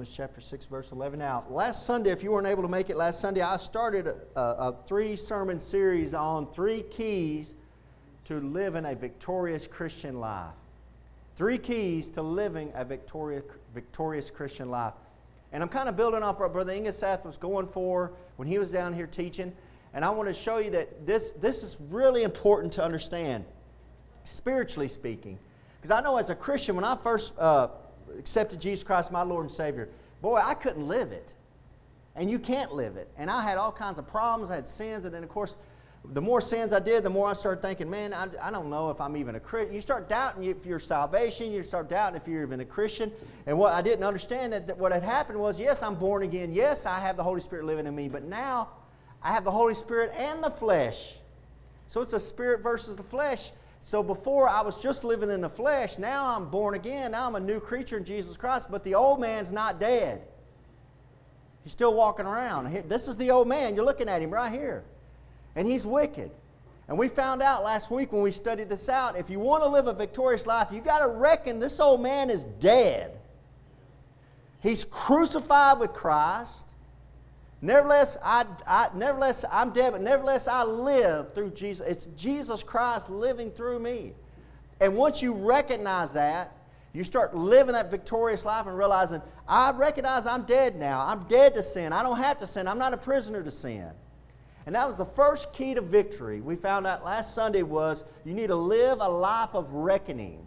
Romans chapter 6, verse 11. Now, last Sunday, if you weren't able to make it last Sunday, I started a, a, three sermon series on three keys to living a victorious Christian life. Three keys to living a victorious, victorious Christian life. And I'm kind of building off what Brother Ingeseth was going for when he was down here teaching. And I want to show you that this, this is really important to understand, spiritually speaking. Because I know as a Christian, when I first uh, accepted Jesus Christ, my Lord and Savior, boy, I couldn't live it. And you can't live it. And I had all kinds of problems. I had sins. And then, of course, the more sins I did, the more I started thinking, man, I, I don't know if I'm even a Christian. You start doubting if you're salvation. You start doubting if you're even a Christian. And what I didn't understand that, that what had happened was, yes, I'm born again. Yes, I have the Holy Spirit living in me. But now I have the Holy Spirit and the flesh. So it's a spirit versus the flesh. So before I was just living in the flesh, now I'm born again. Now I'm a new creature in Jesus Christ, but the old man's not dead. He's still walking around. This is the old man. You're looking at him right here. And he's wicked. And we found out last week when we studied this out if you want to live a victorious life, you got to reckon this old man is dead. He's crucified with Christ. Nevertheless, I, I, nevertheless, I'm dead, but nevertheless, I live through Jesus. It's Jesus Christ living through me. And once you recognize that, you start living that victorious life and realizing, I recognize I'm dead now. I'm dead to sin. I don't have to sin. I'm not a prisoner to sin. And that was the first key to victory. We found out last Sunday was you need to live a life of reckoning.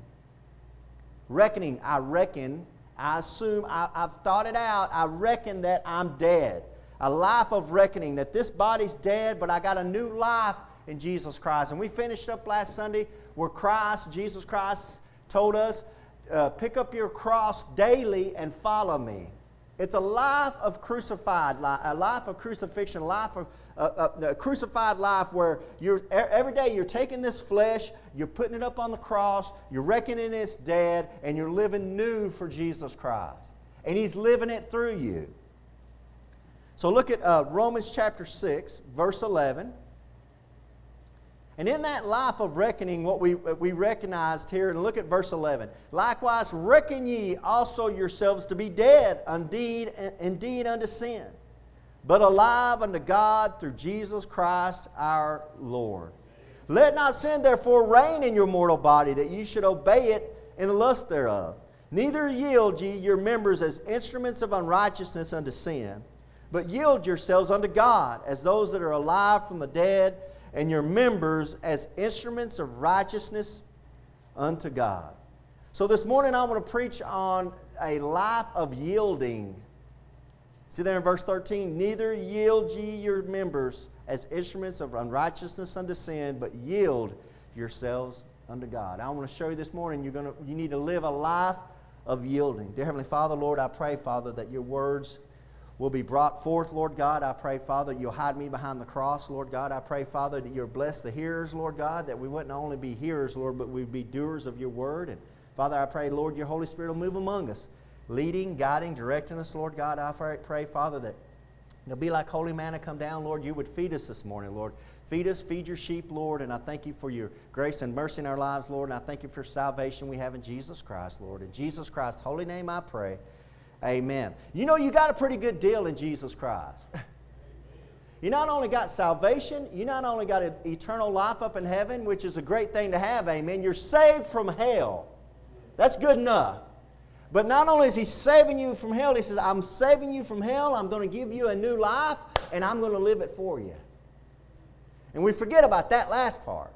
Reckoning, I reckon, I assume, I, I've thought it out, I reckon that I'm dead a life of reckoning that this body's dead, but I got a new life in Jesus Christ. And we finished up last Sunday where Christ, Jesus Christ, told us, uh, pick up your cross daily and follow me. It's a life of crucified, a life of crucifixion, a life of uh, uh, a crucified life where you're every day you're taking this flesh, you're putting it up on the cross, you're reckoning it's dead, and you're living new for Jesus Christ. And He's living it through you. So look at uh, Romans chapter 6, verse 11. And in that life of reckoning, what we, we recognized here, and look at verse 11. Likewise, reckon ye also yourselves to be dead indeed, indeed unto sin, but alive unto God through Jesus Christ our Lord. Let not sin therefore reign in your mortal body, that ye should obey it in the lust thereof. Neither yield ye your members as instruments of unrighteousness unto sin but yield yourselves unto God as those that are alive from the dead, and your members as instruments of righteousness unto God. So this morning I want to preach on a life of yielding. See there in verse 13, neither yield ye your members as instruments of unrighteousness unto sin, but yield yourselves unto God. I want to show you this morning you're going to, you need to live a life of yielding. Dear Heavenly Father, Lord, I pray, Father, that your words will be brought forth, Lord God. I pray, Father, you'll hide me behind the cross, Lord God. I pray, Father, that you'll bless the hearers, Lord God, that we wouldn't only be hearers, Lord, but we'd be doers of your word. And Father, I pray, Lord, your Holy Spirit will move among us, leading, guiding, directing us, Lord God. I pray, Father, that it'll be like holy manna come down, Lord. You would feed us this morning, Lord. Feed us, feed your sheep, Lord. And I thank you for your grace and mercy in our lives, Lord. And I thank you for salvation we have in Jesus Christ, Lord. In Jesus Christ's holy name I pray. Amen. You know, you got a pretty good deal in Jesus Christ. You not only got salvation, you not only got eternal life up in heaven, which is a great thing to have, amen. You're saved from hell. That's good enough. But not only is He saving you from hell, He says, I'm saving you from hell, I'm going to give you a new life, and I'm going to live it for you. And we forget about that last part.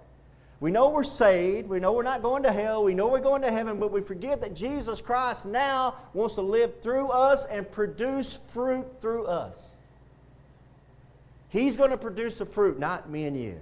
We know we're saved. We know we're not going to hell. We know we're going to heaven, but we forget that Jesus Christ now wants to live through us and produce fruit through us. He's going to produce the fruit, not me and you.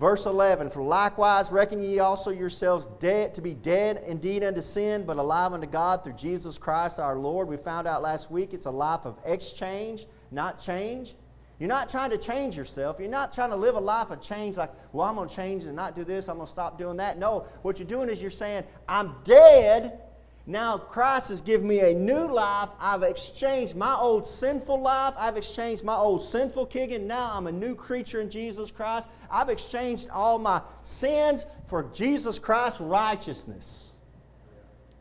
Verse 11 For likewise reckon ye also yourselves dead to be dead indeed unto sin, but alive unto God through Jesus Christ our Lord. We found out last week it's a life of exchange, not change. You're not trying to change yourself. You're not trying to live a life of change like, well, I'm going to change and not do this. I'm going to stop doing that. No, what you're doing is you're saying, I'm dead. Now Christ has given me a new life. I've exchanged my old sinful life. I've exchanged my old sinful kicking. Now I'm a new creature in Jesus Christ. I've exchanged all my sins for Jesus Christ's righteousness.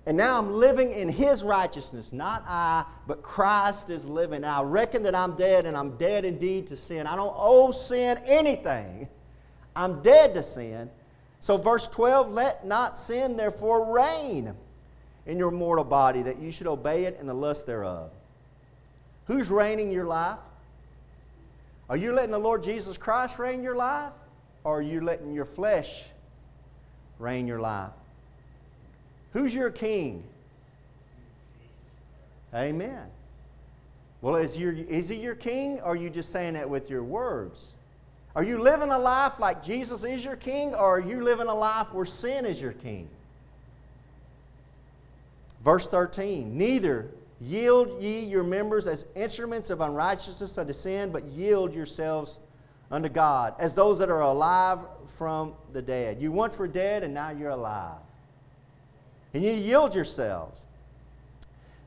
And now I'm living in his righteousness, not I, but Christ is living. Now I reckon that I'm dead, and I'm dead indeed to sin. I don't owe sin anything. I'm dead to sin. So, verse 12, let not sin therefore reign in your mortal body, that you should obey it in the lust thereof. Who's reigning your life? Are you letting the Lord Jesus Christ reign your life? Or are you letting your flesh reign your life? Who's your king? Amen. Well, is, your, is he your king, or are you just saying that with your words? Are you living a life like Jesus is your king, or are you living a life where sin is your king? Verse 13 Neither yield ye your members as instruments of unrighteousness unto sin, but yield yourselves unto God as those that are alive from the dead. You once were dead, and now you're alive. And you yield yourselves.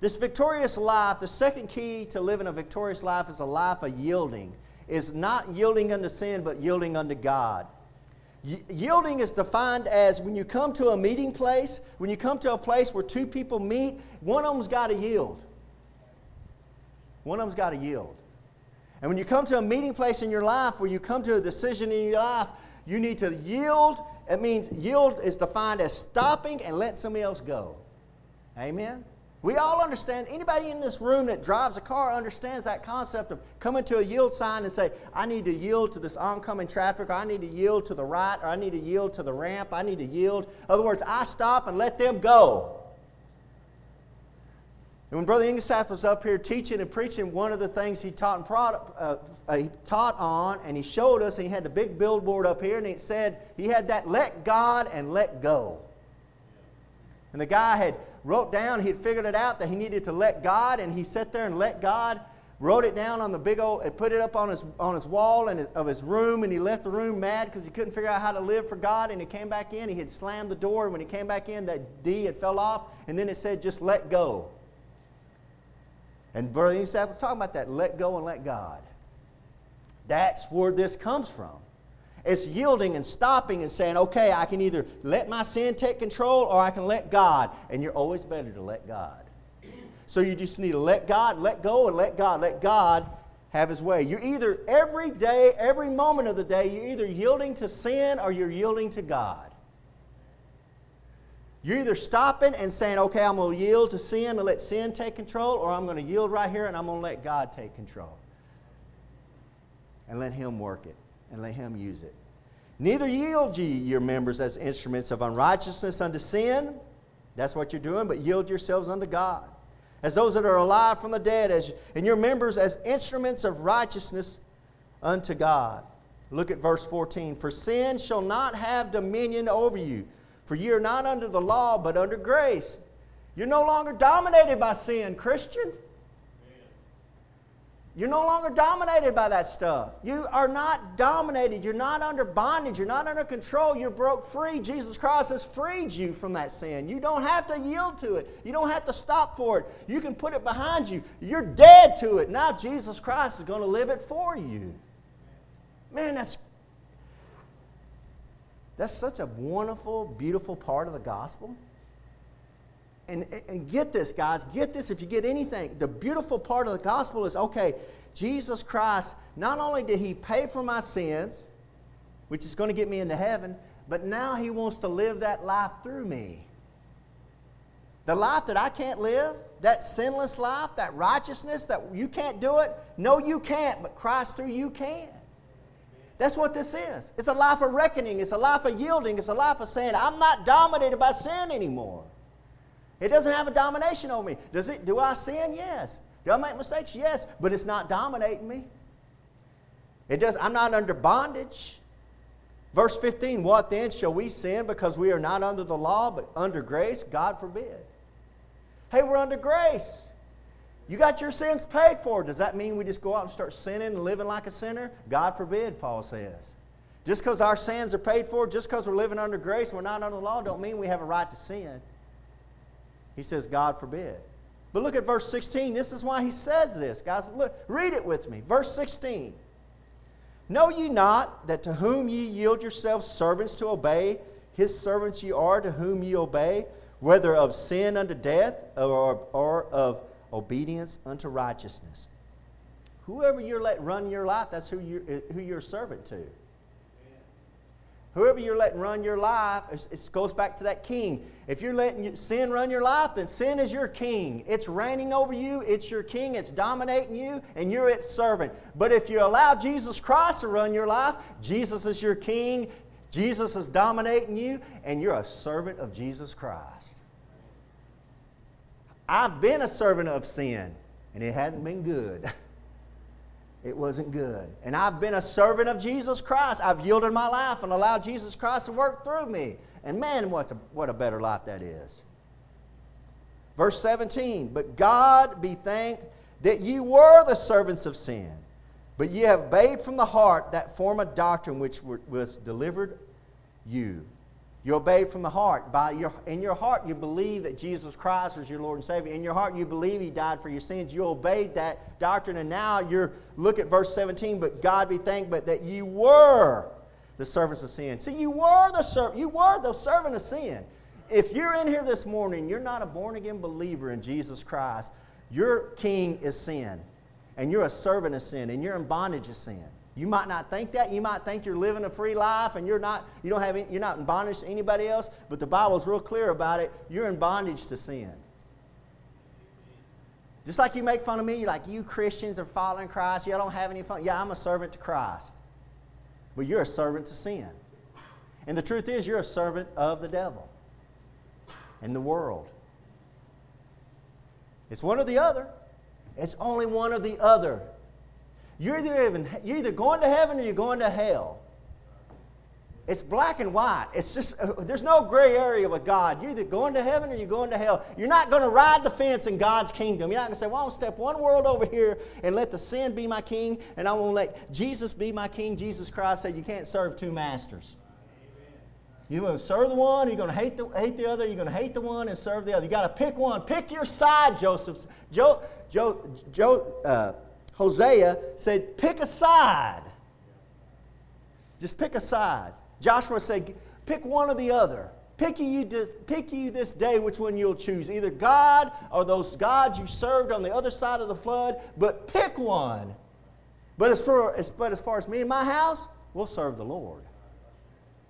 This victorious life, the second key to living a victorious life is a life of yielding is not yielding unto sin, but yielding unto God. Y- yielding is defined as when you come to a meeting place, when you come to a place where two people meet, one of them's got to yield. One of them's got to yield. And when you come to a meeting place in your life where you come to a decision in your life, you need to yield. It means yield is defined as stopping and let somebody else go. Amen? We all understand, anybody in this room that drives a car understands that concept of coming to a yield sign and say, I need to yield to this oncoming traffic, or I need to yield to the right, or I need to yield to the ramp, I need to yield. In other words, I stop and let them go. And when Brother Ingleside was up here teaching and preaching, one of the things he taught, and uh, uh, he taught on, and he showed us, and he had the big billboard up here, and he said he had that let God and let go. And the guy had wrote down, he had figured it out that he needed to let God, and he sat there and let God, wrote it down on the big old, and put it up on his, on his wall and of his room, and he left the room mad because he couldn't figure out how to live for God, and he came back in, he had slammed the door, and when he came back in, that D had fell off, and then it said, just let go. And Brother Eastside was talking about that, let go and let God. That's where this comes from. It's yielding and stopping and saying, okay, I can either let my sin take control or I can let God. And you're always better to let God. So you just need to let God, let go, and let God, let God have His way. You're either every day, every moment of the day, you're either yielding to sin or you're yielding to God. You're either stopping and saying, okay, I'm going to yield to sin and let sin take control, or I'm going to yield right here and I'm going to let God take control. And let Him work it and let him use it. Neither yield ye your members as instruments of unrighteousness unto sin. That's what you're doing, but yield yourselves unto God. As those that are alive from the dead, as, and your members as instruments of righteousness unto God. Look at verse 14. For sin shall not have dominion over you, for ye are not under the law, but under grace. You're no longer dominated by sin, Christian. You're no longer dominated by that stuff. You are not dominated. You're not under bondage. You're not under control. You're broke free. Jesus Christ has freed you from that sin. You don't have to yield to it. You don't have to stop for it. You can put it behind you. You're dead to it. Now Jesus Christ is going to live it for you. Man, that's that's such a wonderful, beautiful part of the gospel. And, and get this, guys, get this if you get anything. The beautiful part of the gospel is okay, Jesus Christ, not only did he pay for my sins, which is going to get me into heaven, but now he wants to live that life through me. The life that I can't live, that sinless life, that righteousness, that you can't do it. No, you can't, but Christ through you can. That's what this is. It's a life of reckoning, it's a life of yielding, it's a life of saying, I'm not dominated by sin anymore. It doesn't have a domination over me. Does it? Do I sin? Yes. Do I make mistakes? Yes. But it's not dominating me. It does. I'm not under bondage. Verse 15, what then shall we sin because we are not under the law but under grace? God forbid. Hey, we're under grace. You got your sins paid for. Does that mean we just go out and start sinning and living like a sinner? God forbid, Paul says. Just because our sins are paid for, just because we're living under grace, we're not under the law, don't mean we have a right to sin. He says, God forbid. But look at verse 16. This is why he says this. Guys, look, read it with me. Verse 16. Know ye not that to whom ye yield yourselves servants to obey, his servants ye are to whom ye obey, whether of sin unto death or, or of obedience unto righteousness. Whoever you're letting run your life, that's who you're, uh, who you're a servant to. Whoever you're letting run your life, it goes back to that king. If you're letting sin run your life, then sin is your king. It's reigning over you, it's your king, it's dominating you, and you're its servant. But if you allow Jesus Christ to run your life, Jesus is your king, Jesus is dominating you, and you're a servant of Jesus Christ. I've been a servant of sin, and it hasn't been good. it wasn't good. And I've been a servant of Jesus Christ. I've yielded my life and allowed Jesus Christ to work through me. And man, what's a, what a better life that is. Verse 17, but God be thanked that ye were the servants of sin, but ye have obeyed from the heart that form of doctrine which was delivered you. You obeyed from the heart. By your, in your heart, you believe that Jesus Christ was your Lord and Savior. In your heart, you believe He died for your sins. You obeyed that doctrine, and now you're, look at verse 17, but God be thanked, but that you were the servants of sin. See, you were the servant, you were the servant of sin. If you're in here this morning, you're not a born again believer in Jesus Christ, your king is sin, and you're a servant of sin, and you're in bondage of sin. You might not think that. You might think you're living a free life and you're not, you don't have any, you're not in bondage to anybody else, but the Bible's real clear about it. You're in bondage to sin. Just like you make fun of me, you're like you Christians are following Christ, you don't have any fun. Yeah, I'm a servant to Christ. But you're a servant to sin. And the truth is, you're a servant of the devil and the world. It's one or the other. It's only one or the other. You're either, even, you're either going to heaven or you're going to hell. It's black and white. It's just, uh, there's no gray area with God. You're either going to heaven or you're going to hell. You're not going to ride the fence in God's kingdom. You're not going to say, well, I'll step one world over here and let the sin be my king, and I won't let Jesus be my king. Jesus Christ said, you can't serve two masters. You're going to serve the one, you're going to hate the, hate the other, you're going to hate the one and serve the other. you got to pick one. Pick your side, Joseph. Joe, Joe, Joe, uh, Hosea said, pick a side. Just pick a side. Joshua said, pick one or the other. Pick you, this, pick you this day which one you'll choose, either God or those gods you served on the other side of the flood, but pick one. But as, for, as, but as far as me and my house, we'll serve the Lord.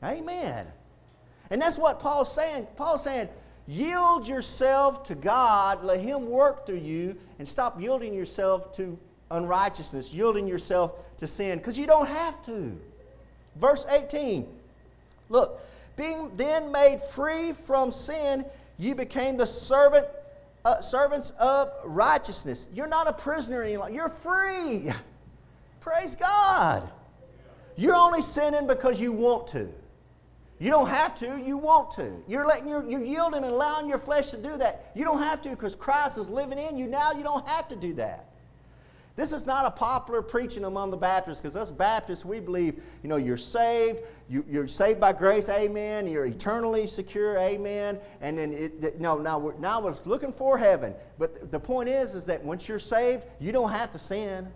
Amen. And that's what Paul's saying. Paul's saying, yield yourself to God, let Him work through you, and stop yielding yourself to unrighteousness, yielding yourself to sin, because you don't have to. Verse 18 Look, being then made free from sin, you became the servant, uh, servants of righteousness. You're not a prisoner any longer. You're free. Praise God. You're only sinning because you want to. You don't have to, you want to. You're letting your, you're yielding and allowing your flesh to do that. You don't have to because Christ is living in you now. You don't have to do that. This is not a popular preaching among the Baptists because us Baptists, we believe, you know, you're saved, you, are saved by grace, amen. You're eternally secure, amen. And then, it, no, now we're, now we're looking for heaven. But the point is, is that once you're saved, you don't have to sin.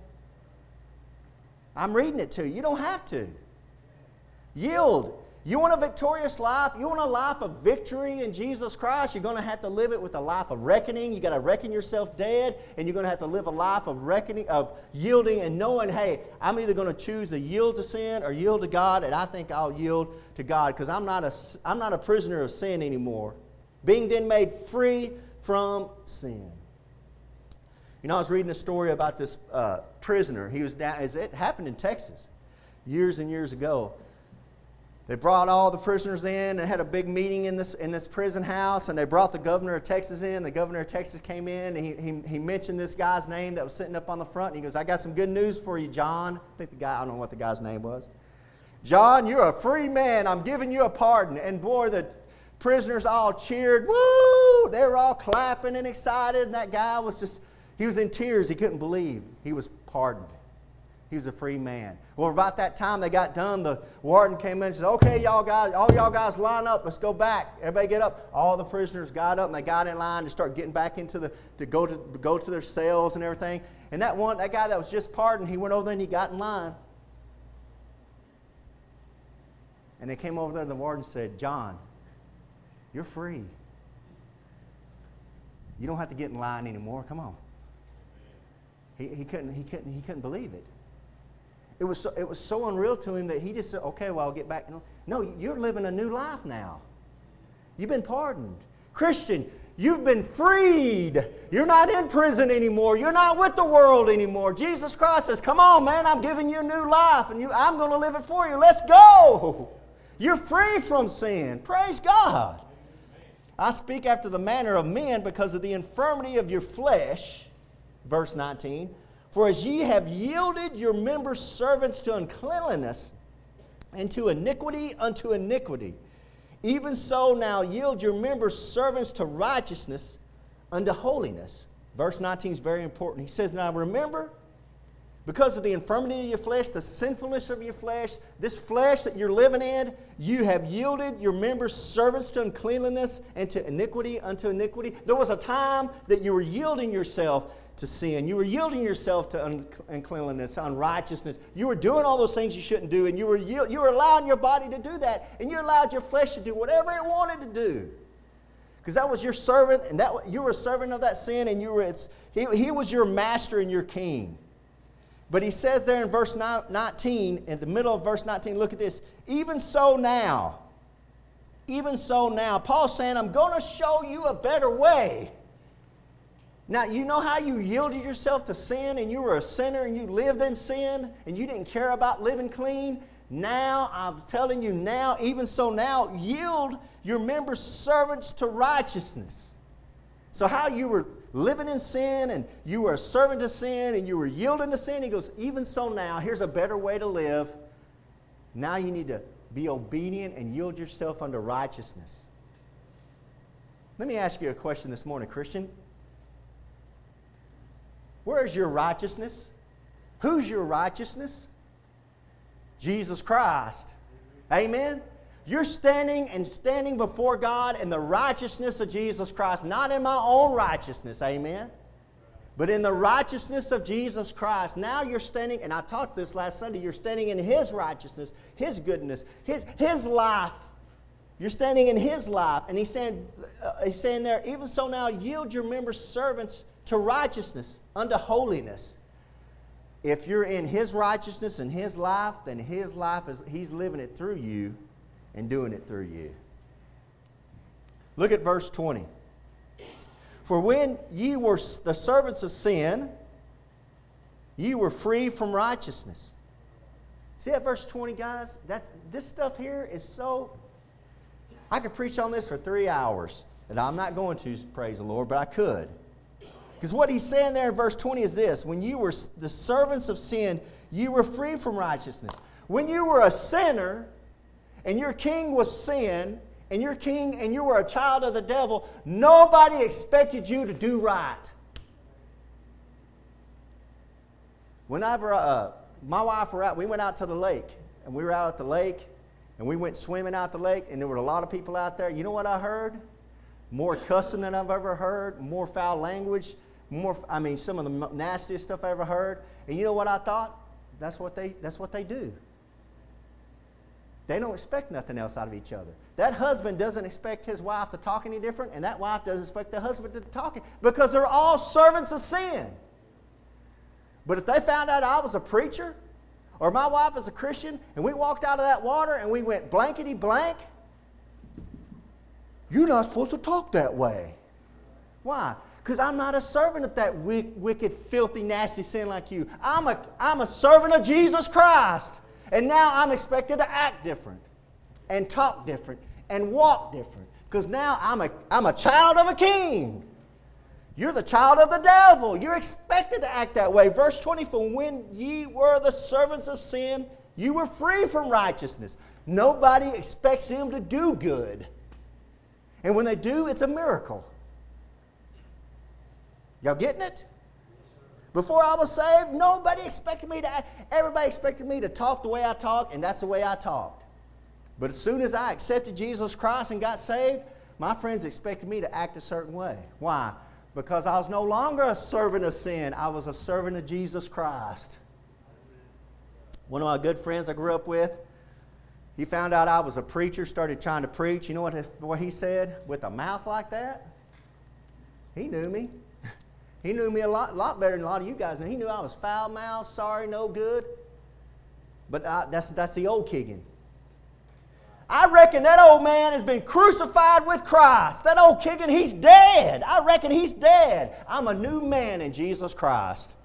I'm reading it to you. You don't have to. Yield. You want a victorious life? You want a life of victory in Jesus Christ? You're going to have to live it with a life of reckoning. You got to reckon yourself dead, and you're going to have to live a life of reckoning, of yielding and knowing, hey, I'm either going to choose to yield to sin or yield to God, and I think I'll yield to God because I'm not a I'm not a prisoner of sin anymore. Being then made free from sin. You know, I was reading a story about this uh, prisoner. He was down. It happened in Texas years and years ago they brought all the prisoners in and had a big meeting in this, in this prison house, and they brought the governor of Texas in. The governor of Texas came in, and he, he, he mentioned this guy's name that was sitting up on the front. And he goes, I got some good news for you, John. I think the guy, I don't know what the guy's name was. John, you're a free man. I'm giving you a pardon. And boy, the prisoners all cheered. Woo! They were all clapping and excited, and that guy was just, he was in tears. He couldn't believe he was pardoned. He was a free man. Well, about that time they got done, the warden came in and said, Okay, y'all guys, all y'all guys line up. Let's go back. Everybody get up. All the prisoners got up and they got in line to start getting back into the, to go to, go to their cells and everything. And that one, that guy that was just pardoned, he went over there and he got in line. And they came over there and the warden said, John, you're free. You don't have to get in line anymore. Come on. He, he, couldn't, he, couldn't, he couldn't believe it. It was, so, it was so unreal to him that he just said, okay, well, I'll get back. No, you're living a new life now. You've been pardoned. Christian, you've been freed. You're not in prison anymore. You're not with the world anymore. Jesus Christ says, come on, man, I'm giving you a new life, and you, I'm going to live it for you. Let's go. You're free from sin. Praise God. I speak after the manner of men because of the infirmity of your flesh. Verse 19. For as ye have yielded your members servants to uncleanliness, and to iniquity unto iniquity, even so now yield your members servants to righteousness unto holiness. Verse 19 is very important. He says, Now remember because of the infirmity of your flesh, the sinfulness of your flesh, this flesh that you're living in, you have yielded your members servants to uncleanliness and to iniquity unto iniquity. There was a time that you were yielding yourself to sin. You were yielding yourself to uncleanliness, unrighteousness. You were doing all those things you shouldn't do, and you were, you were allowing your body to do that, and you allowed your flesh to do whatever it wanted to do. Because that was your servant, and that you were a servant of that sin, and you were it's, he, he was your master and your king. But he says there in verse 19, in the middle of verse 19, look at this. Even so now, even so now, Paul's saying, I'm going to show you a better way. Now, you know how you yielded yourself to sin and you were a sinner and you lived in sin and you didn't care about living clean? Now, I'm telling you now, even so now, yield your members servants to righteousness. So, how you were living in sin and you were a servant to sin and you were yielding to sin. He goes, Even so now, here's a better way to live. Now you need to be obedient and yield yourself unto righteousness. Let me ask you a question this morning, Christian. Where's your righteousness? Who's your righteousness? Jesus Christ. Amen? You're standing and standing before God in the righteousness of Jesus Christ, not in my own righteousness, amen? But in the righteousness of Jesus Christ. Now you're standing, and I talked this last Sunday, you're standing in His righteousness, His goodness, His, his life. You're standing in His life. And He's saying, uh, he's saying there, even so now yield your members servants to righteousness, unto holiness. If you're in His righteousness and His life, then His life is, He's living it through you and doing it through you. Look at verse 20. For when ye were the servants of sin, ye were free from righteousness. See that verse 20, guys? That's, this stuff here is so. I could preach on this for three hours, and I'm not going to, praise the Lord, but I could. Because what he's saying there in verse 20 is this when you were the servants of sin, you were free from righteousness. When you were a sinner, and your king was sin, and your king and you were a child of the devil, nobody expected you to do right. Whenever uh, my wife were out, we went out to the lake, and we were out at the lake, and we went swimming out the lake, and there were a lot of people out there. You know what I heard? More cussing than I've ever heard, more foul language, more, I mean, some of the nastiest stuff I ever heard. And you know what I thought? That's what they, that's what they do. They don't expect nothing else out of each other. That husband doesn't expect his wife to talk any different, and that wife doesn't expect the husband to talk because they're all servants of sin. But if they found out I was a preacher or my wife is a Christian and we walked out of that water and we went blankety blank, you're not supposed to talk that way. Why? Because I'm not a servant of that wicked, filthy, nasty sin like you. I'm a, I'm a servant of Jesus Christ. And now I'm expected to act different and talk different and walk different because now I'm a, I'm a child of a king. You're the child of the devil. You're expected to act that way. Verse 24 When ye were the servants of sin, you were free from righteousness. Nobody expects them to do good. And when they do, it's a miracle. Y'all getting it? Before I was saved, nobody expected me to, everybody expected me to talk the way I talk, and that's the way I talked. But as soon as I accepted Jesus Christ and got saved, my friends expected me to act a certain way. Why? Because I was no longer a servant of sin, I was a servant of Jesus Christ. One of my good friends I grew up with, he found out I was a preacher, started trying to preach. You know what, what he said? With a mouth like that? He knew me. He knew me a lot, lot better than a lot of you guys. Now, he knew I was foul mouthed, sorry, no good. But I, that's, that's the old Keegan. I reckon that old man has been crucified with Christ. That old Keegan, he's dead. I reckon he's dead. I'm a new man in Jesus Christ.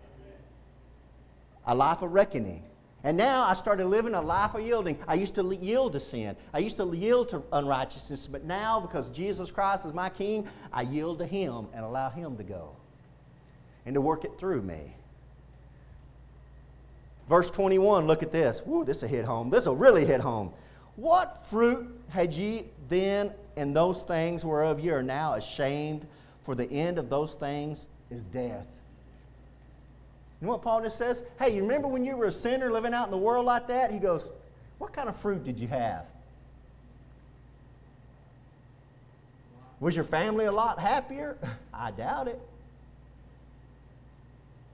A life of reckoning. And now I started living a life of yielding. I used to yield to sin. I used to yield to unrighteousness. But now, because Jesus Christ is my King, I yield to Him and allow Him to go and to work it through me. Verse 21, look at this. Woo, this will hit home. This will really hit home. What fruit had ye then in those things whereof ye are now ashamed? For the end of those things is death. You know what Paul just says? Hey, you remember when you were a sinner living out in the world like that? He goes, What kind of fruit did you have? Was your family a lot happier? I doubt it.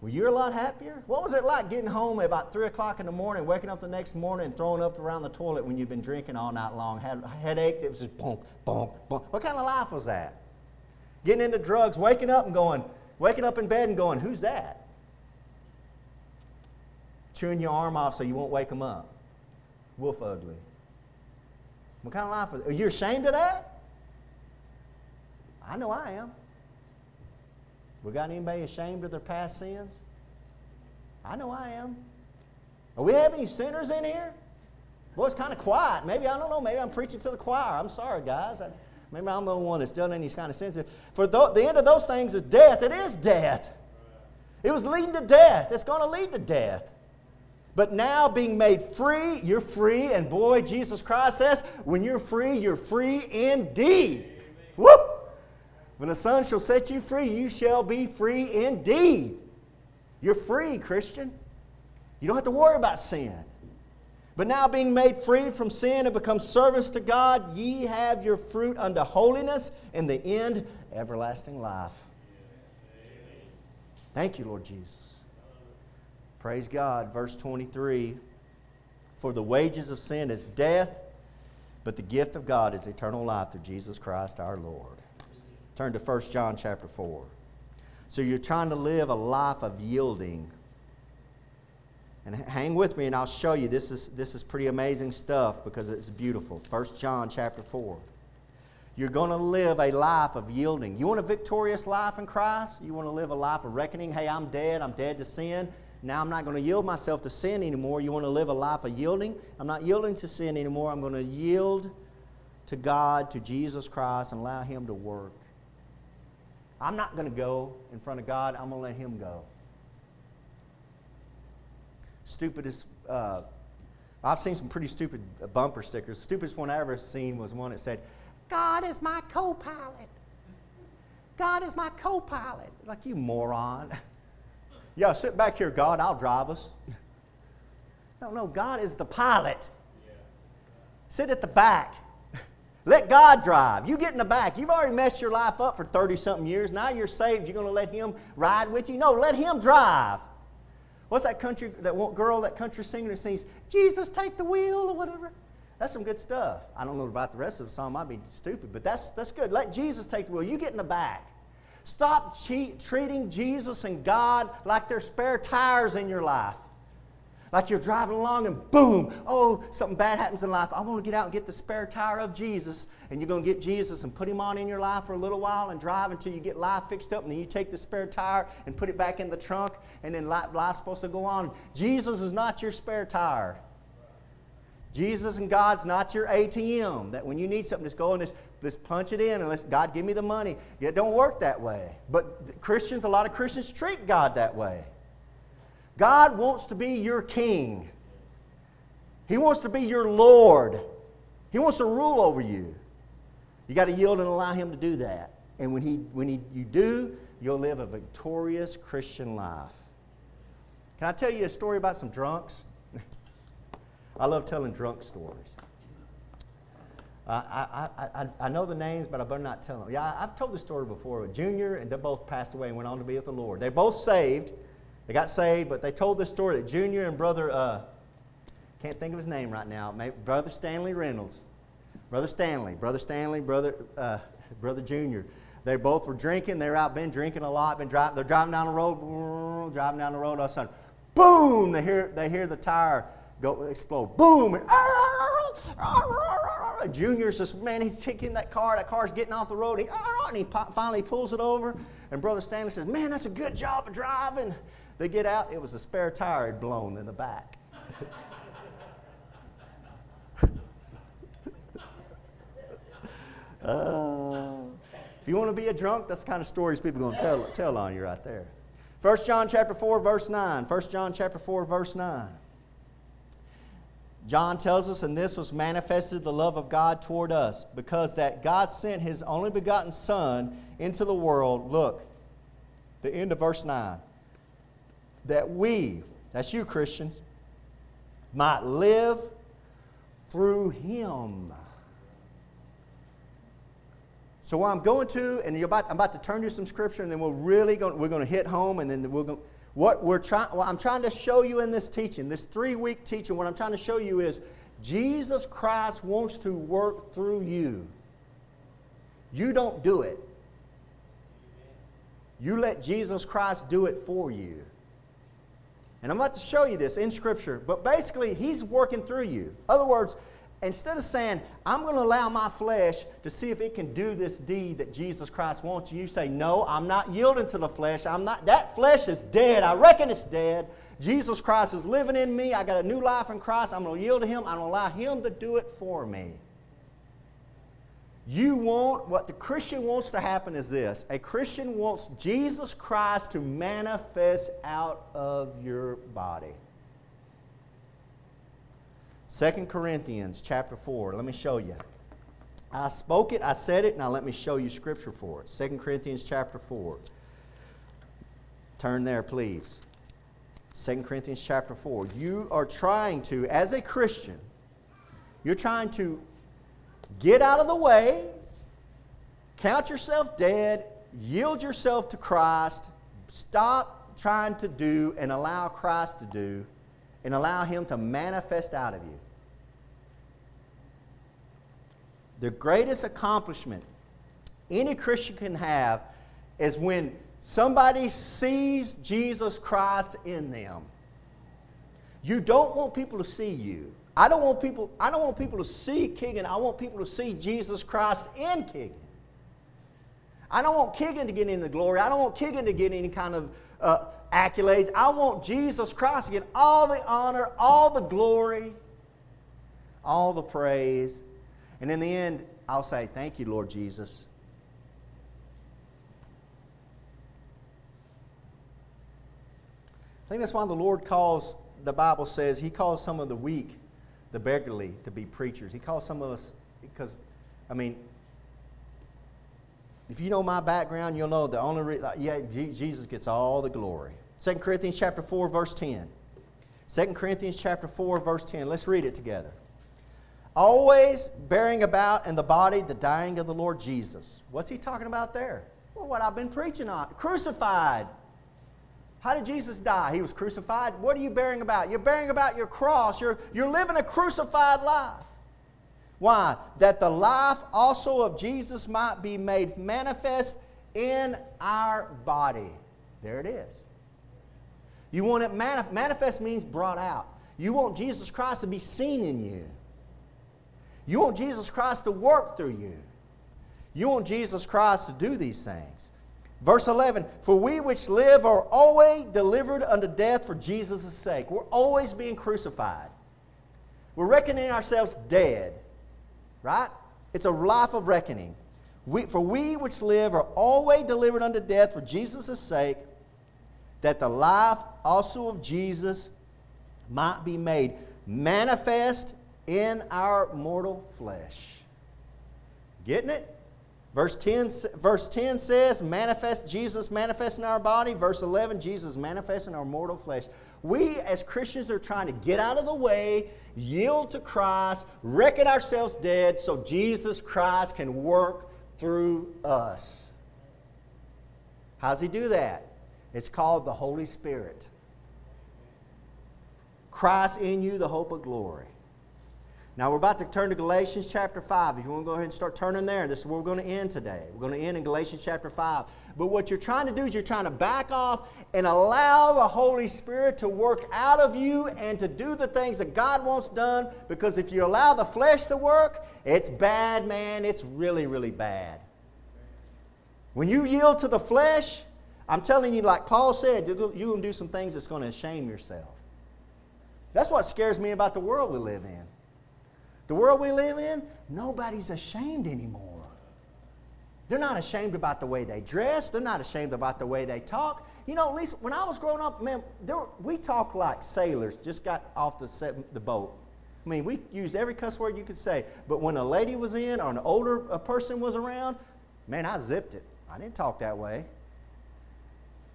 Were you a lot happier? What was it like getting home at about 3 o'clock in the morning, waking up the next morning and throwing up around the toilet when you'd been drinking all night long? Had a headache that was just bonk, bonk, bonk. What kind of life was that? Getting into drugs, waking up and going, waking up in bed and going, who's that? Chewing your arm off so you won't wake them up. Wolf ugly. What kind of life was Are you ashamed of that? I know I am. We got anybody ashamed of their past sins? I know I am. Are we having any sinners in here? Boy, it's kind of quiet. Maybe, I don't know, maybe I'm preaching to the choir. I'm sorry, guys. I, maybe I'm the one that's done any kind of sins. For th- the end of those things is death. It is death. It was leading to death. It's going to lead to death. But now, being made free, you're free. And boy, Jesus Christ says, when you're free, you're free indeed. Whoop! When the Son shall set you free, you shall be free indeed. You're free, Christian. You don't have to worry about sin. But now, being made free from sin and become servants to God, ye have your fruit unto holiness, and the end, everlasting life. Thank you, Lord Jesus. Praise God. Verse 23 For the wages of sin is death, but the gift of God is eternal life through Jesus Christ our Lord. Turn to 1 John chapter 4. So you're trying to live a life of yielding. And hang with me and I'll show you this is this is pretty amazing stuff because it's beautiful. 1 John chapter 4. You're going to live a life of yielding. You want a victorious life in Christ? You want to live a life of reckoning? Hey, I'm dead. I'm dead to sin. Now I'm not going to yield myself to sin anymore. You want to live a life of yielding? I'm not yielding to sin anymore. I'm going to yield to God, to Jesus Christ, and allow Him to work. I'm not going to go in front of God. I'm going to let Him go. Stupidest, uh, I've seen some pretty stupid bumper stickers. The stupidest one I ever seen was one that said, God is my co pilot. God is my co pilot. Like, you moron. yeah, sit back here, God, I'll drive us. no, no, God is the pilot. Sit at the back. Let God drive. You get in the back. You've already messed your life up for 30 something years. Now you're saved. You're going to let Him ride with you? No, let Him drive. What's that country, that girl, that country singer that sings, Jesus, take the wheel or whatever? That's some good stuff. I don't know about the rest of the song. Might be stupid, but that's, that's good. Let Jesus take the wheel. You get in the back. Stop cheat, treating Jesus and God like they're spare tires in your life. Like you're driving along and boom, oh, something bad happens in life. I want to get out and get the spare tire of Jesus. And you're going to get Jesus and put him on in your life for a little while and drive until you get life fixed up. And then you take the spare tire and put it back in the trunk. And then life's supposed to go on. Jesus is not your spare tire. Jesus and God's not your ATM that when you need something, just go and just, just punch it in and let God give me the money. It don't work that way. But Christians, a lot of Christians treat God that way. God wants to be your king. He wants to be your Lord. He wants to rule over you. You got to yield and allow Him to do that. And when, he, when he, you do, you'll live a victorious Christian life. Can I tell you a story about some drunks? I love telling drunk stories. Uh, I, I, I, know the names, but I better not tell them. Yeah, I've told the story before. Junior and they both passed away and went on to be with the Lord. They're both saved. They got saved, but they told this story that Junior and brother, uh, can't think of his name right now, maybe brother Stanley Reynolds, brother Stanley, brother Stanley, brother, uh, brother Junior. They both were drinking. They're out, been drinking a lot, been driving. They're driving down the road, driving down the road. All of a sudden, boom! They hear, they hear the tire go explode. Boom! And, just, man, he's kicking that car. That car's getting off the road. He, and he finally pulls it over. And Brother Stanley says, man, that's a good job of driving. They get out. It was a spare tire had blown in the back. uh, if you want to be a drunk, that's the kind of stories people are going to tell, tell on you right there. 1 John chapter 4, verse 9. 1 John chapter 4, verse 9. John tells us, and this was manifested the love of God toward us, because that God sent his only begotten Son into the world. Look, the end of verse 9. That we, that's you Christians, might live through him. So what I'm going to, and about, I'm about to turn you some scripture, and then we're really going, we're going to hit home, and then we're going. What we're trying, what I'm trying to show you in this teaching, this three-week teaching, what I'm trying to show you is Jesus Christ wants to work through you. You don't do it. You let Jesus Christ do it for you. And I'm about to show you this in Scripture, but basically, He's working through you. In other words, instead of saying, I'm going to allow my flesh to see if it can do this deed that Jesus Christ wants you, you say, No, I'm not yielding to the flesh. I'm not, that flesh is dead. I reckon it's dead. Jesus Christ is living in me. I got a new life in Christ. I'm going to yield to Him. I'm going to allow Him to do it for me. You want, what the Christian wants to happen is this a Christian wants Jesus Christ to manifest out of your body. 2 Corinthians chapter 4. Let me show you. I spoke it, I said it, now let me show you scripture for it. 2 Corinthians chapter 4. Turn there, please. 2 Corinthians chapter 4. You are trying to, as a Christian, you're trying to Get out of the way, count yourself dead, yield yourself to Christ, stop trying to do and allow Christ to do, and allow Him to manifest out of you. The greatest accomplishment any Christian can have is when somebody sees Jesus Christ in them. You don't want people to see you. I don't want people, I don't want people to see Keegan. I want people to see Jesus Christ in Keegan. I don't want Keegan to get any the glory. I don't want Keegan to get any kind of uh, accolades. I want Jesus Christ to get all the honor, all the glory, all the praise. And in the end, I'll say, Thank you, Lord Jesus. I think that's why the Lord calls, the Bible says, He calls some of the weak the beggarly to be preachers. He calls some of us, because, I mean, if you know my background, you'll know the only yeah, Jesus gets all the glory. 2 Corinthians chapter 4, verse 10. 2 Corinthians chapter 4, verse 10. Let's read it together. Always bearing about in the body the dying of the Lord Jesus. What's he talking about there? Well, what I've been preaching on. Crucified. How did Jesus die? He was crucified. What are you bearing about? You're bearing about your cross. You're, you're living a crucified life. Why? That the life also of Jesus might be made manifest in our body. There it is. You want it manif- manifest means brought out. You want Jesus Christ to be seen in you. You want Jesus Christ to work through you. You want Jesus Christ to do these things. Verse 11, for we which live are always delivered unto death for Jesus' sake. We're always being crucified. We're reckoning ourselves dead, right? It's a life of reckoning. We, for we which live are always delivered unto death for Jesus' sake, that the life also of Jesus might be made manifest in our mortal flesh. Getting it? Verse 10, verse 10 says, manifest Jesus manifest in our body. Verse 11, Jesus manifest in our mortal flesh. We as Christians are trying to get out of the way, yield to Christ, reckon ourselves dead so Jesus Christ can work through us. How does he do that? It's called the Holy Spirit. Christ in you, the hope of glory. Now we're about to turn to Galatians chapter 5. If you want to go ahead and start turning there, this is where we're going to end today. We're going to end in Galatians chapter 5. But what you're trying to do is you're trying to back off and allow the Holy Spirit to work out of you and to do the things that God wants done. Because if you allow the flesh to work, it's bad, man. It's really, really bad. When you yield to the flesh, I'm telling you, like Paul said, you're going to do some things that's going to shame yourself. That's what scares me about the world we live in. The world we live in, nobody's ashamed anymore. They're not ashamed about the way they dress. They're not ashamed about the way they talk. You know, at least when I was growing up, man, we talked like sailors just got off the, the boat. I mean, we used every cuss word you could say. But when a lady was in or an older person was around, man, I zipped it. I didn't talk that way.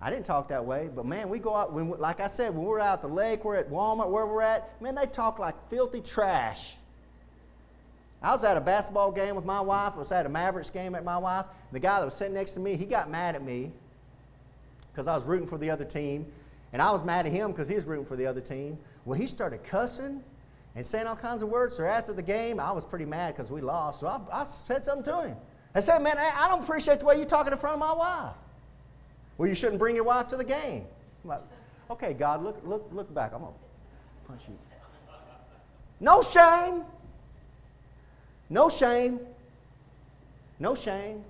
I didn't talk that way, but man, we go out, when, like I said, when we're out the lake, we're at Walmart, where we're at, man, they talk like filthy trash. I was at a basketball game with my wife. I was at a Mavericks game at my wife. The guy that was sitting next to me, he got mad at me because I was rooting for the other team. And I was mad at him because he was rooting for the other team. Well, he started cussing and saying all kinds of words. So after the game, I was pretty mad because we lost. So I, I, said something to him. I said, Man, I don't appreciate the way you're talking in front of my wife. Well, you shouldn't bring your wife to the game. I'm like, okay, God, look, look, look back. I'm going to punch you. No shame. No shame. No shame.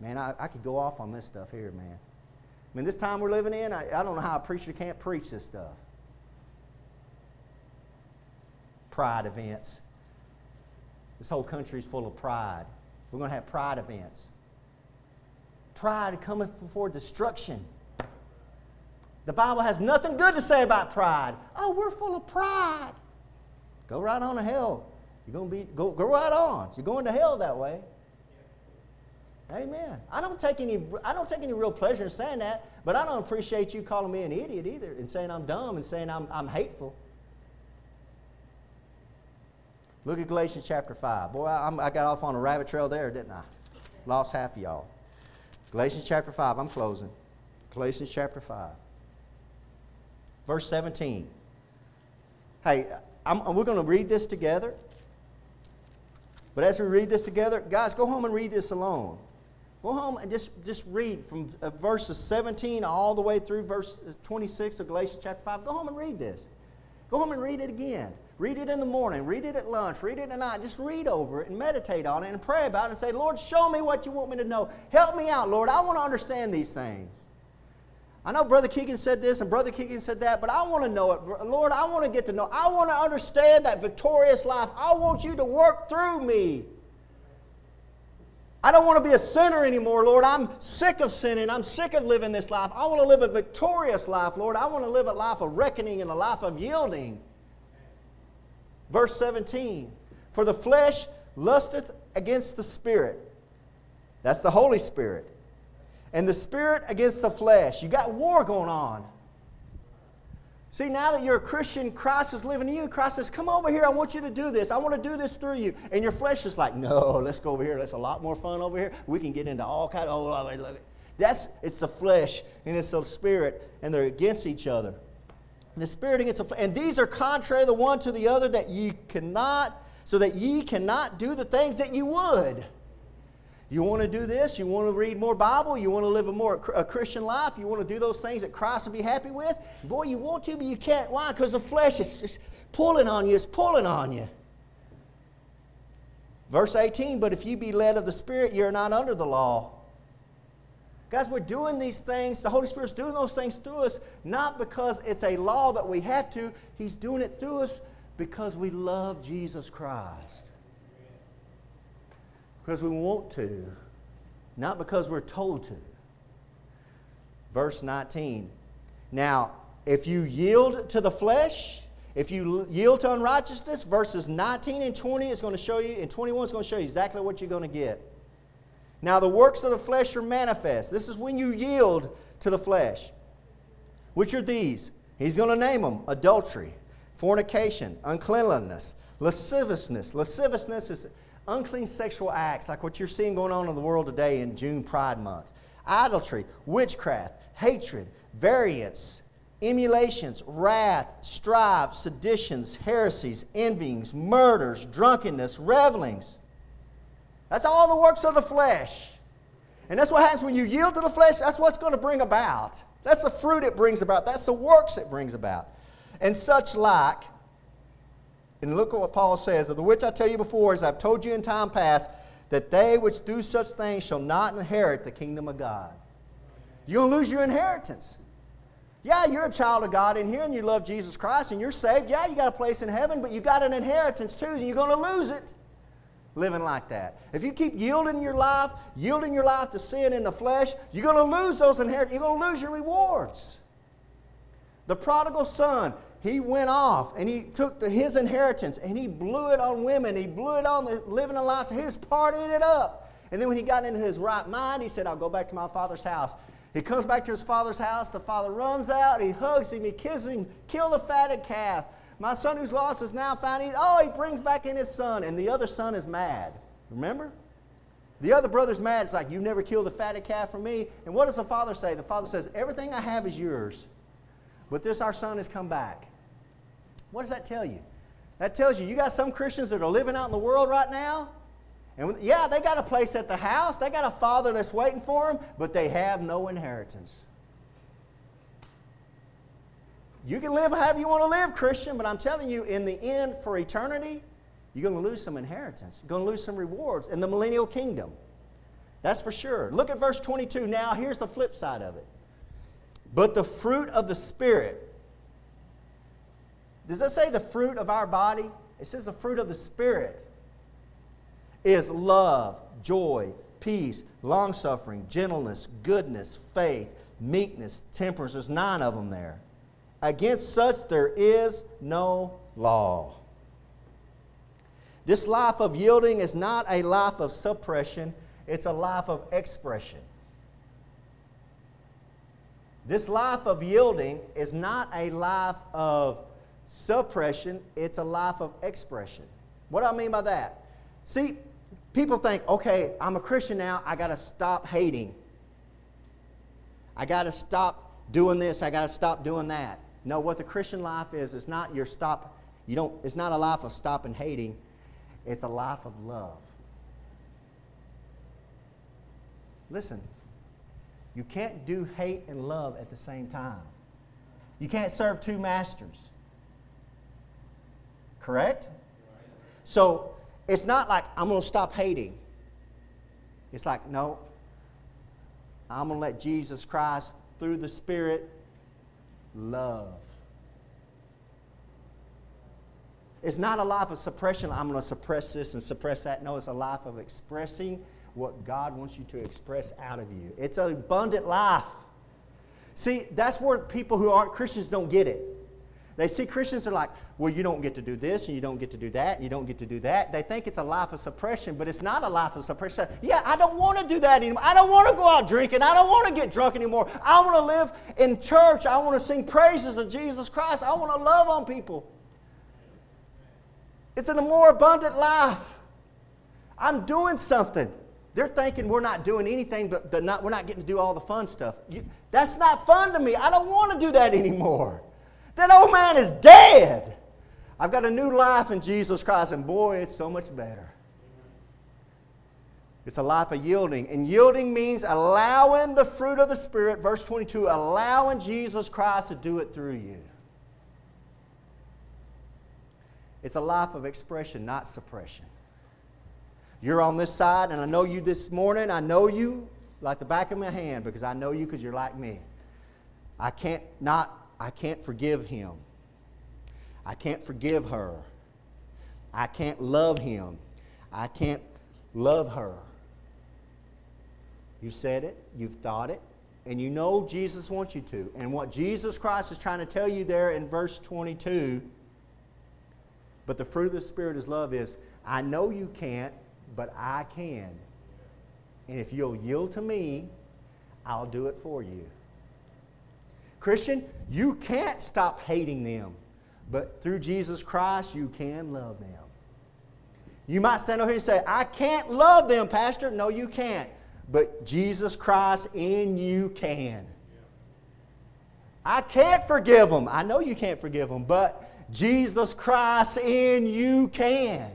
Man, I, I could go off on this stuff here, man. I mean, this time we're living in, I, I don't know how a preacher can't preach this stuff. Pride events. This whole country is full of pride. We're going to have pride events. Pride cometh before destruction. The Bible has nothing good to say about pride. Oh, we're full of pride. Go right on to hell. You're going to be, go, go right on. You're going to hell that way. Amen. I don't take any I don't take any real pleasure in saying that, but I don't appreciate you calling me an idiot either and saying I'm dumb and saying I'm, I'm hateful. Look at Galatians chapter 5. Boy, I, I got off on a rabbit trail there, didn't I? Lost half of y'all. Galatians chapter 5, I'm closing. Galatians chapter 5. Verse 17. Hey, I'm, we're going to read this together. But as we read this together, guys, go home and read this alone. Go home and just, just read from uh, verses 17 all the way through verse 26 of Galatians chapter 5. Go home and read this. Go home and read it again. Read it in the morning, read it at lunch, read it at night. Just read over it and meditate on it and pray about it and say, Lord, show me what you want me to know. Help me out, Lord. I want to understand these things. I know Brother Keegan said this and Brother Keegan said that, but I want to know it. Lord, I want to get to know. I want to understand that victorious life. I want you to work through me. I don't want to be a sinner anymore, Lord. I'm sick of sinning. I'm sick of living this life. I want to live a victorious life, Lord. I want to live a life of reckoning and a life of yielding. Verse 17 For the flesh lusteth against the Spirit. That's the Holy Spirit. And the Spirit against the flesh. You got war going on. See, now that you're a Christian, Christ is living in you. Christ says, Come over here. I want you to do this. I want to do this through you. And your flesh is like, No, let's go over here. That's a lot more fun over here. We can get into all kind of. Oh, I love it. that's it's the flesh and it's the spirit, and they're against each other. And the Spirit against the flesh. And these are contrary the one to the other, that ye cannot, so that ye cannot do the things that you would. You want to do this? You want to read more Bible? You want to live a more a Christian life? You want to do those things that Christ will be happy with? Boy, you want to, but you can't. Why? Because the flesh is just pulling on you. It's pulling on you. Verse 18, but if you be led of the Spirit, you're not under the law. Guys, we're doing these things. The Holy Spirit's doing those things through us, not because it's a law that we have to. He's doing it through us because we love Jesus Christ. Because we want to, not because we're told to. Verse 19. Now, if you yield to the flesh, if you yield to unrighteousness, verses 19 and 20 is going to show you, and 21 is going to show you exactly what you're going to get. Now, the works of the flesh are manifest. This is when you yield to the flesh. Which are these? He's going to name them adultery, fornication, uncleanliness, lasciviousness. Lasciviousness is unclean sexual acts, like what you're seeing going on in the world today in June Pride Month. Idolatry, witchcraft, hatred, variance, emulations, wrath, strife, seditions, heresies, envyings, murders, drunkenness, revelings. That's all the works of the flesh. And that's what happens when you yield to the flesh. That's what's going to bring about. That's the fruit it brings about. That's the works it brings about. And such like, and look at what Paul says, of the which I tell you before, as I've told you in time past, that they which do such things shall not inherit the kingdom of God. To lose your inheritance. Yeah, you're a child of God in here and you love Jesus Christ and you're saved. Yeah, you got a place in heaven, but you got an inheritance too, and you're going to lose it living like that. If you keep yielding your life, yielding your life to sin in the flesh, you're going to lose those inheritance. You're going to lose your rewards. The prodigal son, he went off and he took the, his inheritance and he blew it on women. He blew it on the living a life. He was partying it up. And then when he got into his right mind, he said, I'll go back to my father's house. He comes back to his father's house. The father runs out. He hugs him. He kisses him. Kill the fatted calf. My son who's lost is now found. He, oh, he brings back in his son. And the other son is mad. Remember? The other brother's mad. It's like, You never killed the fatted calf for me. And what does the father say? The father says, Everything I have is yours. But this our son has come back. What does that tell you? That tells you you got some Christians that are living out in the world right now and yeah, they got a place at the house, they got a father that's waiting for them, but they have no inheritance. You can live however you want to live, Christian, but I'm telling you, in the end, for eternity, you're going to lose some inheritance. You're going to lose some rewards in the millennial kingdom. That's for sure. Look at verse 22 now. Here's the flip side of it. But the fruit of the Spirit. Does that say the fruit of our body? It says the fruit of the Spirit is love, joy, peace, long suffering, gentleness, goodness, faith, meekness, temperance. There's nine of them there. Against such there is no law. This life of yielding is not a life of suppression, it's a life of expression. This life of yielding is not a life of suppression, it's a life of expression. What do I mean by that? See, People think, okay, I'm a Christian now, I got to stop hating. I got to stop doing this, I got to stop doing that. No, what the Christian life is, is not your stop, you don't, it's not a life of stopping hating, it's a life of love. Listen, you can't do hate and love at the same time. You can't serve two masters. Correct? So it's not like I'm going to stop hating. It's like, no, I'm going to let Jesus Christ, through the Spirit, love. It's not a life of suppression. I'm going to suppress this and suppress that. No, it's a life of expressing what God wants you to express out of you. It's an abundant life. See, that's where people who aren't Christians don't get it. They see Christians are like, well, you don't get to do this, and you don't get to do that, and you don't get to do that. They think it's a life of suppression, but it's not a life of suppression. Yeah, I don't want to do that anymore. I don't want to go out drinking. I don't want to get drunk anymore. I want to live in church. I want to sing praises of Jesus Christ. I want to love on people. It's in a more abundant life. I'm doing something. They're thinking we're not doing anything, but not, we're not getting to do all the fun stuff. You, that's not fun to me. I don't want to do that anymore. That old man is dead. I've got a new life in Jesus Christ, and boy, it's so much better. It's a life of yielding. And yielding means allowing the fruit of the Spirit, verse 22, allowing Jesus Christ to do it through you. It's a life of expression, not suppression. You're on this side, and I know you this morning. I know you like the back of my hand because I know you because you're like me. I can't not I can't forgive him. I can't forgive her. I can't love him. I can't love her. You've said it, you've thought it, and you know Jesus wants you to. And what Jesus Christ is trying to tell you there in verse 22 but the fruit of the Spirit is love is I know you can't, but I can. And if you'll yield to me, I'll do it for you. Christian, you can't stop hating them, but through Jesus Christ, you can love them. You might stand over here and say, I can't love them, Pastor. No, you can't. But Jesus Christ in you can. I can't forgive them. I know you can't forgive them, but Jesus Christ in you can.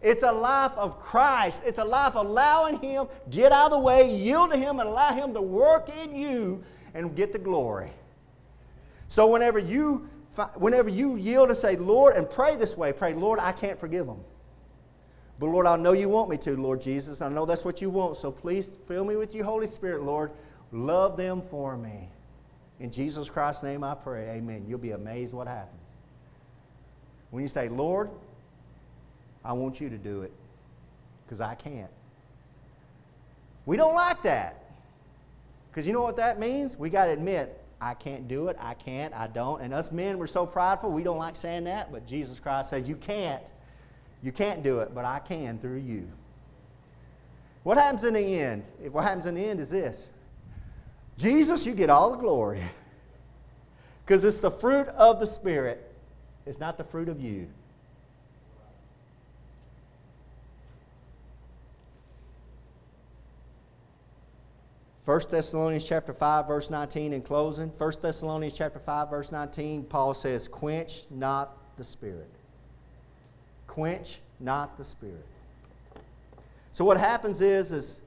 It's a life of Christ. It's a life allowing Him, get out of the way, yield to Him, and allow Him to work in you and get the glory. So whenever you whenever you yield and say, Lord, and pray this way, pray, Lord, I can't forgive them. But Lord, I know you want me to, Lord Jesus. I know that's what you want. So please fill me with your Holy Spirit, Lord. Love them for me. In Jesus Christ's name I pray. Amen. You'll be amazed what happens. When you say, Lord, I want you to do it because I can't. We don't like that. Because you know what that means? We got to admit, I can't do it, I can't, I don't. And us men, we're so prideful, we don't like saying that, but Jesus Christ says, You can't. You can't do it, but I can through you. What happens in the end? What happens in the end is this Jesus, you get all the glory. Because it's the fruit of the Spirit, it's not the fruit of you. 1 Thessalonians chapter 5 verse 19 in closing. 1 Thessalonians chapter 5 verse 19, Paul says, "Quench not the spirit." Quench not the spirit. So what happens is is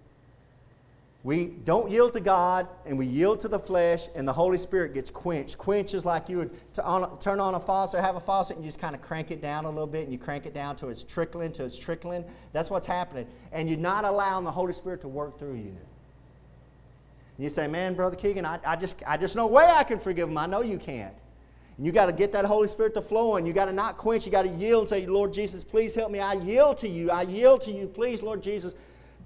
we don't yield to God and we yield to the flesh, and the Holy Spirit gets quenched. Quench is like you would on, turn on a faucet, have a faucet, and you just kind of crank it down a little bit, and you crank it down till it's trickling, till it's trickling. That's what's happening. And you're not allowing the Holy Spirit to work through you. And you say, man, Brother Keegan, I, I, just, I just no way I can forgive them. I know you can't. And you got to get that Holy Spirit to flow and you got to not quench. You got to yield and say, Lord Jesus, please help me. I yield to you. I yield to you. Please, Lord Jesus,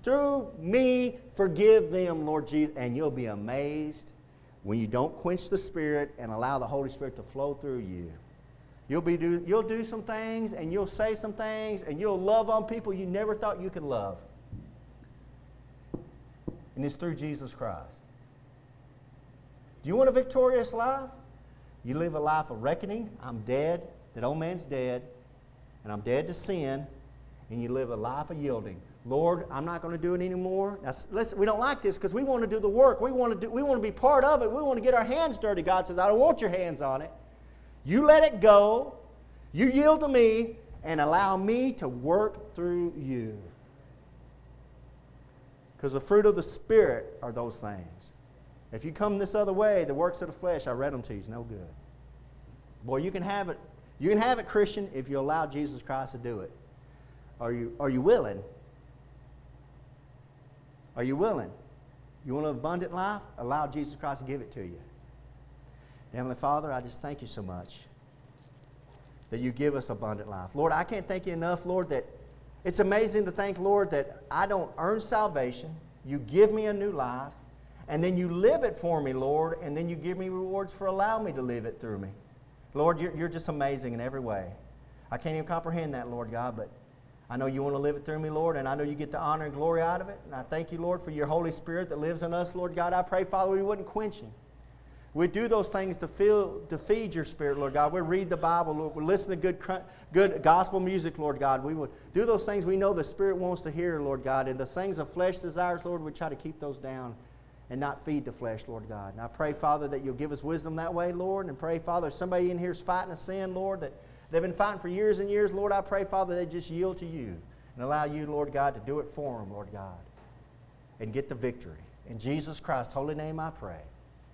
through me, forgive them, Lord Jesus. And you'll be amazed when you don't quench the Spirit and allow the Holy Spirit to flow through you. You'll, be do, you'll do some things and you'll say some things and you'll love on people you never thought you could love and it's through Jesus Christ. Do you want a victorious life? You live a life of reckoning. I'm dead. That old man's dead. And I'm dead to sin. And you live a life of yielding. Lord, I'm not going to do it anymore. Now, listen, we don't like this because we want to do the work. We want to, do, we want to be part of it. We want to get our hands dirty. God says, I don't want your hands on it. You let it go. You yield to me and allow me to work through you. Because the fruit of the Spirit are those things. If you come this other way, the works of the flesh, I read them to you, is no good. Boy, you can have it. You can have it, Christian, if you allow Jesus Christ to do it. Are you, are you willing? Are you willing? You want an abundant life? Allow Jesus Christ to give it to you. Heavenly Father, I just thank you so much that you give us abundant life. Lord, I can't thank you enough, Lord, that it's amazing to think, Lord, that I don't earn salvation. You give me a new life, and then you live it for me, Lord, and then you give me rewards for allowing me to live it through me. Lord, you're, you're just amazing in every way. I can't even comprehend that, Lord God, but I know you want to live it through me, Lord, and I know you get the honor and glory out of it. And I thank you, Lord, for your Holy Spirit that lives in us, Lord God. I pray, Father, we wouldn't quench him. We do those things to, feel, to feed your spirit, Lord God. We read the Bible. Lord. We listen to good, good gospel music, Lord God. We would do those things we know the Spirit wants to hear, Lord God. And the things of flesh desires, Lord, we try to keep those down and not feed the flesh, Lord God. And I pray, Father, that you'll give us wisdom that way, Lord. And pray, Father, if somebody in here is fighting a sin, Lord, that they've been fighting for years and years, Lord, I pray, Father, they just yield to you and allow you, Lord God, to do it for them, Lord God, and get the victory. In Jesus Christ's holy name I pray.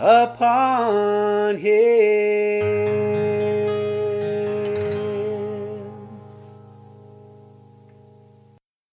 upon him.